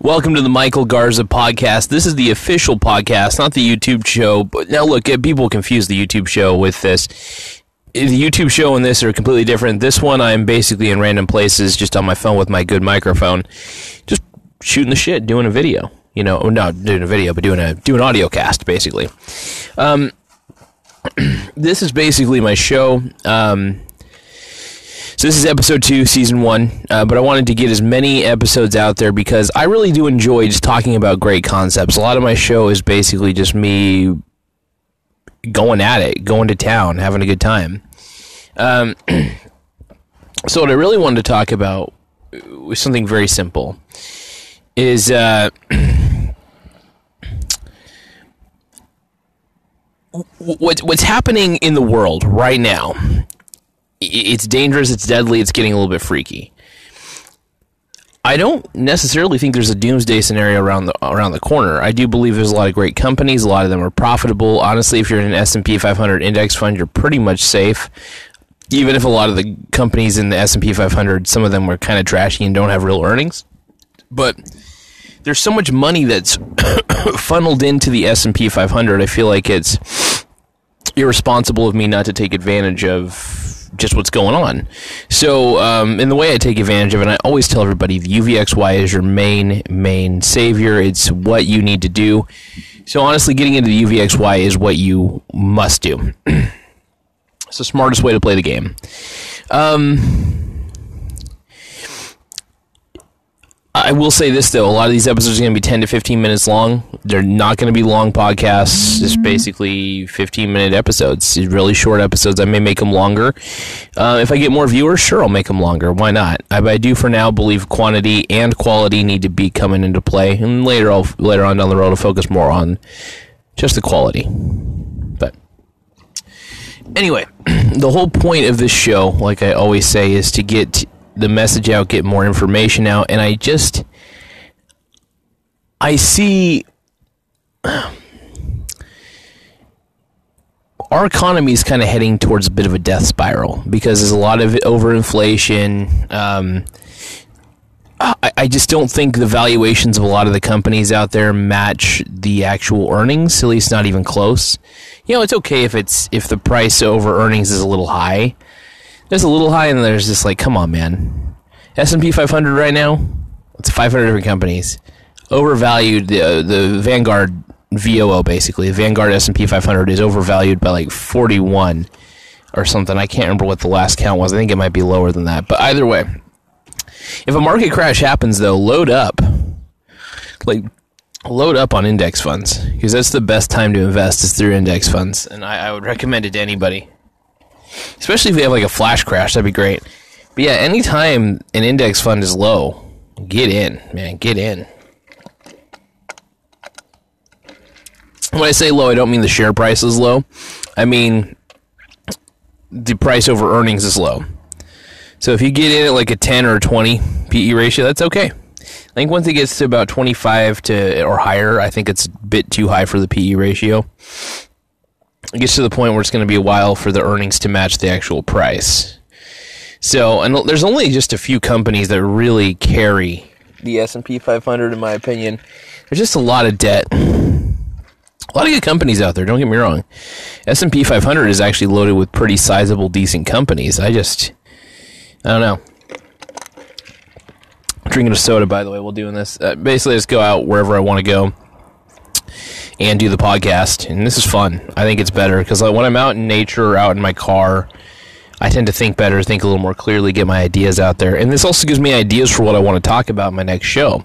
Welcome to the Michael Garza podcast. This is the official podcast, not the YouTube show. But now, look, uh, people confuse the YouTube show with this. The YouTube show and this are completely different. This one, I'm basically in random places, just on my phone with my good microphone, just shooting the shit, doing a video. You know, not doing a video, but doing a doing audio cast, basically. Um, this is basically my show. Um, so this is episode two, season one. Uh, but I wanted to get as many episodes out there because I really do enjoy just talking about great concepts. A lot of my show is basically just me going at it, going to town, having a good time. Um, so what I really wanted to talk about was something very simple. Is uh, what, what's happening in the world right now it's dangerous, it's deadly, it's getting a little bit freaky. I don't necessarily think there's a doomsday scenario around the around the corner. I do believe there's a lot of great companies. A lot of them are profitable. Honestly, if you're in an S and P 500 index fund, you're pretty much safe. Even if a lot of the companies in the S and P 500, some of them are kind of trashy and don't have real earnings, but there's so much money that's funneled into the S and P 500. I feel like it's irresponsible of me not to take advantage of just what's going on. So, um, in the way I take advantage of it, I always tell everybody the UVXY is your main, main savior. It's what you need to do. So, honestly, getting into the UVXY is what you must do. it's the smartest way to play the game. Um, I will say this though: a lot of these episodes are going to be ten to fifteen minutes long. They're not going to be long podcasts. Just basically fifteen minute episodes. Really short episodes. I may make them longer. Uh, if I get more viewers, sure, I'll make them longer. Why not? I, I, do for now believe quantity and quality need to be coming into play, and later, I'll later on down the road, I'll focus more on just the quality. But anyway, the whole point of this show, like I always say, is to get the message out, get more information out, and I just I see our economy is kind of heading towards a bit of a death spiral because there's a lot of overinflation. Um, I, I just don't think the valuations of a lot of the companies out there match the actual earnings. At least not even close. You know, it's okay if it's if the price over earnings is a little high, there's a little high, and there's just like, come on, man. S and P 500 right now, it's 500 different companies, overvalued. The uh, the Vanguard VOO basically, Vanguard S and P 500 is overvalued by like 41 or something. I can't remember what the last count was. I think it might be lower than that. But either way, if a market crash happens, though, load up. Like load up on index funds because that's the best time to invest is through index funds, and I, I would recommend it to anybody. Especially if we have like a flash crash, that'd be great. But yeah, anytime an index fund is low, get in, man, get in. When I say low, I don't mean the share price is low. I mean the price over earnings is low. So if you get in at like a 10 or a 20 PE ratio, that's okay. I think once it gets to about 25 to or higher, I think it's a bit too high for the PE ratio it gets to the point where it's going to be a while for the earnings to match the actual price. So, and there's only just a few companies that really carry the S&P 500 in my opinion. There's just a lot of debt. A lot of good companies out there, don't get me wrong. S&P 500 is actually loaded with pretty sizable decent companies. I just I don't know. I'm drinking a soda by the way while doing this. Uh, basically I just go out wherever I want to go and do the podcast. And this is fun. I think it's better because when I'm out in nature or out in my car, I tend to think better, think a little more clearly, get my ideas out there. And this also gives me ideas for what I want to talk about in my next show.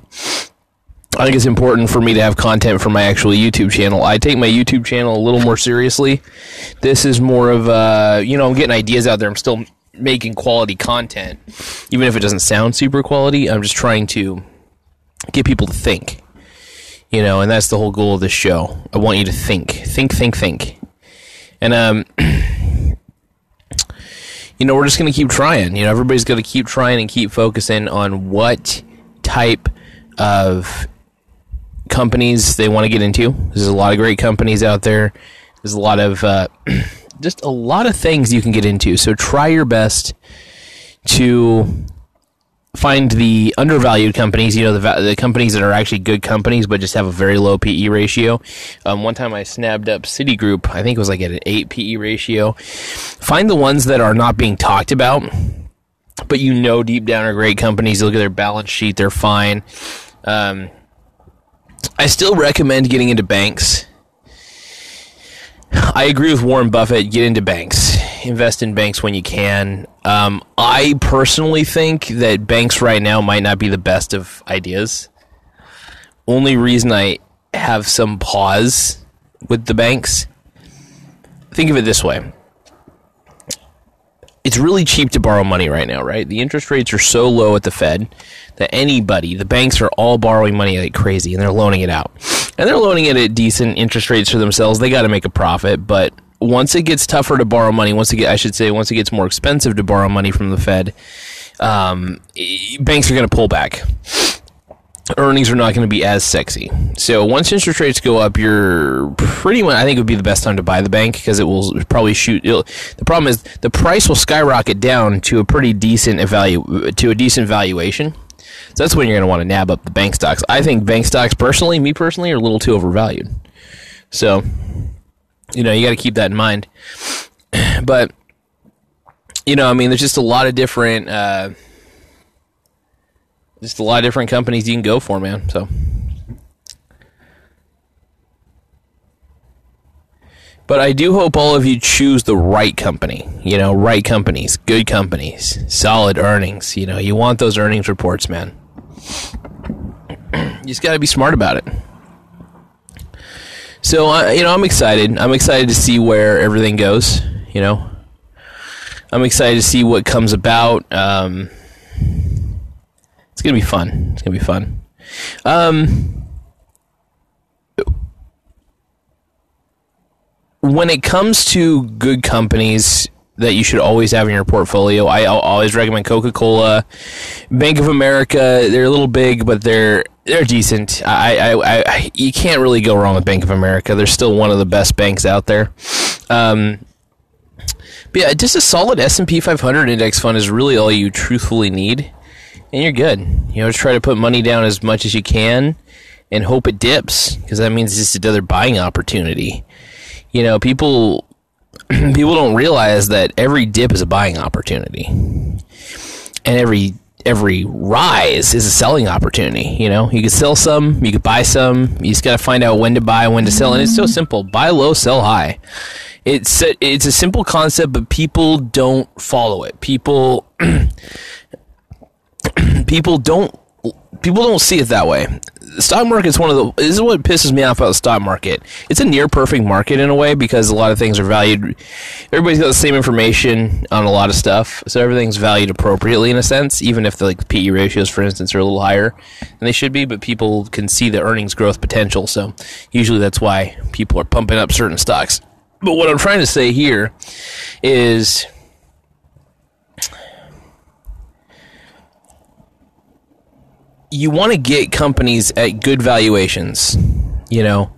I think it's important for me to have content for my actual YouTube channel. I take my YouTube channel a little more seriously. This is more of, uh, you know, I'm getting ideas out there. I'm still making quality content, even if it doesn't sound super quality. I'm just trying to get people to think. You know, and that's the whole goal of this show. I want you to think, think, think, think, and um. you know, we're just going to keep trying. You know, everybody's going to keep trying and keep focusing on what type of companies they want to get into. There's a lot of great companies out there. There's a lot of uh, just a lot of things you can get into. So try your best to find the undervalued companies. You know, the the companies that are actually good companies, but just have a very low PE ratio. Um, one time I snapped up Citigroup. I think it was like at an eight PE ratio. Find the ones that are not being talked about. But you know deep down are great companies. You look at their balance sheet; they're fine. Um, I still recommend getting into banks. I agree with Warren Buffett. Get into banks. Invest in banks when you can. Um, I personally think that banks right now might not be the best of ideas. Only reason I have some pause with the banks. Think of it this way it's really cheap to borrow money right now, right? The interest rates are so low at the Fed that anybody, the banks are all borrowing money like crazy and they're loaning it out. And they're loaning it at decent interest rates for themselves. They got to make a profit, but once it gets tougher to borrow money, once it get, I should say, once it gets more expensive to borrow money from the Fed, um, banks are going to pull back earnings are not going to be as sexy. So once interest rates go up, you're pretty much. I think it would be the best time to buy the bank because it will probably shoot. the problem is the price will skyrocket down to a pretty decent evalu- to a decent valuation. So that's when you're going to want to nab up the bank stocks. I think bank stocks, personally, me personally, are a little too overvalued. So, you know, you got to keep that in mind. But, you know, I mean, there's just a lot of different. Uh, just a lot of different companies you can go for, man. So. But I do hope all of you choose the right company. You know, right companies, good companies, solid earnings. You know, you want those earnings reports, man. you just got to be smart about it. So, uh, you know, I'm excited. I'm excited to see where everything goes. You know, I'm excited to see what comes about. Um, it's gonna be fun. It's gonna be fun. Um, when it comes to good companies that you should always have in your portfolio, I always recommend Coca Cola, Bank of America. They're a little big, but they're they're decent. I, I, I, you can't really go wrong with Bank of America. They're still one of the best banks out there. Um, but yeah, just a solid S and P 500 index fund is really all you truthfully need and you're good. You know, just try to put money down as much as you can and hope it dips because that means it's just another buying opportunity. You know, people people don't realize that every dip is a buying opportunity, and every every rise is a selling opportunity. You know, you could sell some, you could buy some. You just got to find out when to buy, when to sell, and it's so mm-hmm. simple: buy low, sell high. It's a, it's a simple concept, but people don't follow it. People people don't people don't see it that way. The stock market is one of the this is what pisses me off about the stock market. It's a near perfect market in a way because a lot of things are valued. Everybody's got the same information on a lot of stuff, so everything's valued appropriately in a sense. Even if the like PE ratios, for instance, are a little higher than they should be, but people can see the earnings growth potential. So usually that's why people are pumping up certain stocks. But what I'm trying to say here is you want to get companies at good valuations. You know,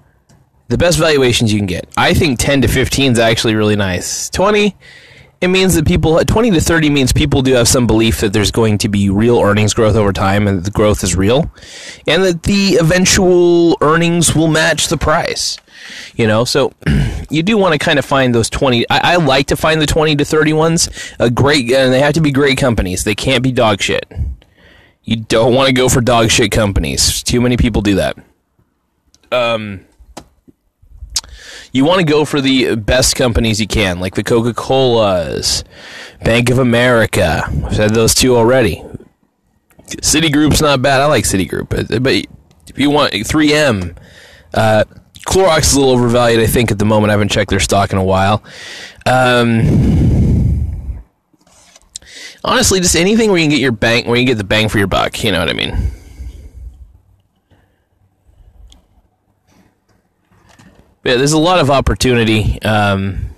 the best valuations you can get. I think 10 to 15 is actually really nice. 20, it means that people, 20 to 30 means people do have some belief that there's going to be real earnings growth over time and the growth is real and that the eventual earnings will match the price. You know, so you do want to kind of find those 20. I, I, like to find the 20 to 30 ones. A great, and they have to be great companies. They can't be dog shit. You don't want to go for dog shit companies. Too many people do that. Um, you want to go for the best companies you can, like the Coca Colas, Bank of America. I've said those two already. Citigroup's not bad. I like Citigroup, but, but if you want 3M, uh, Clorox is a little overvalued, I think, at the moment. I haven't checked their stock in a while. Um, honestly, just anything where you can get your bang, where you get the bang for your buck. You know what I mean? yeah, there's a lot of opportunity. Um,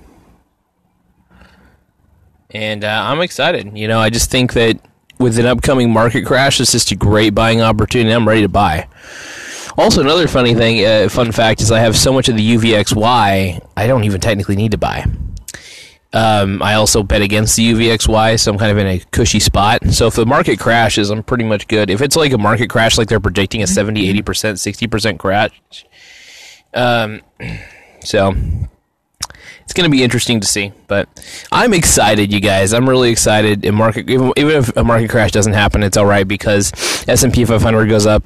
and uh, I'm excited. You know, I just think that with an upcoming market crash, it's just a great buying opportunity. I'm ready to buy. Also, another funny thing, uh, fun fact is I have so much of the UVXY, I don't even technically need to buy. Um, I also bet against the UVXY, so I'm kind of in a cushy spot. So if the market crashes, I'm pretty much good. If it's like a market crash, like they're predicting a 70, 80%, 60% crash, um, so it's going to be interesting to see. But I'm excited, you guys. I'm really excited. In market, even, even if a market crash doesn't happen, it's all right because S&P 500 goes up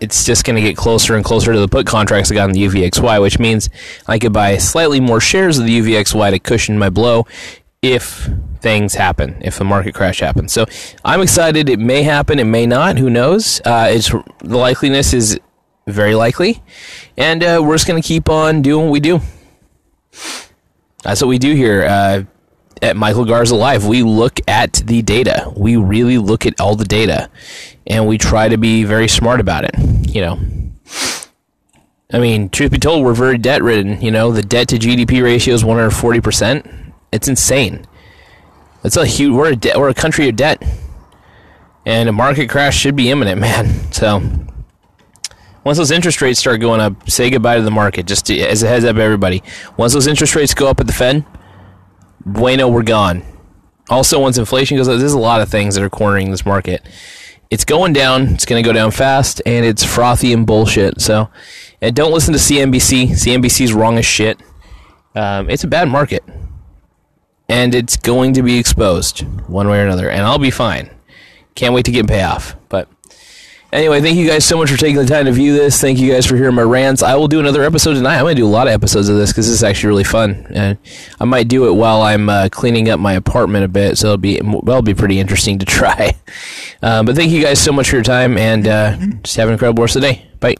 it's just going to get closer and closer to the put contracts I got in the UVXY, which means I could buy slightly more shares of the UVXY to cushion my blow if things happen, if the market crash happens. So I'm excited. It may happen. It may not. Who knows? Uh, it's the likeliness is very likely, and uh, we're just going to keep on doing what we do. That's what we do here. Uh, at Michael Garza Live, we look at the data. We really look at all the data, and we try to be very smart about it. You know, I mean, truth be told, we're very debt ridden. You know, the debt to GDP ratio is 140 percent. It's insane. It's a huge. We're a de- we're a country of debt, and a market crash should be imminent, man. So. Once those interest rates start going up, say goodbye to the market. Just to, as a heads up, everybody. Once those interest rates go up at the Fed, bueno, we're gone. Also, once inflation goes up, there's a lot of things that are cornering this market. It's going down. It's going to go down fast, and it's frothy and bullshit. So, and don't listen to CNBC. CNBC's wrong as shit. Um, it's a bad market, and it's going to be exposed one way or another, and I'll be fine. Can't wait to get payoff. Anyway, thank you guys so much for taking the time to view this. Thank you guys for hearing my rants. I will do another episode tonight. I'm going to do a lot of episodes of this because this is actually really fun, and I might do it while I'm uh, cleaning up my apartment a bit. So it'll be it'll be pretty interesting to try. Uh, but thank you guys so much for your time, and uh, just have an incredible rest of the day. Bye.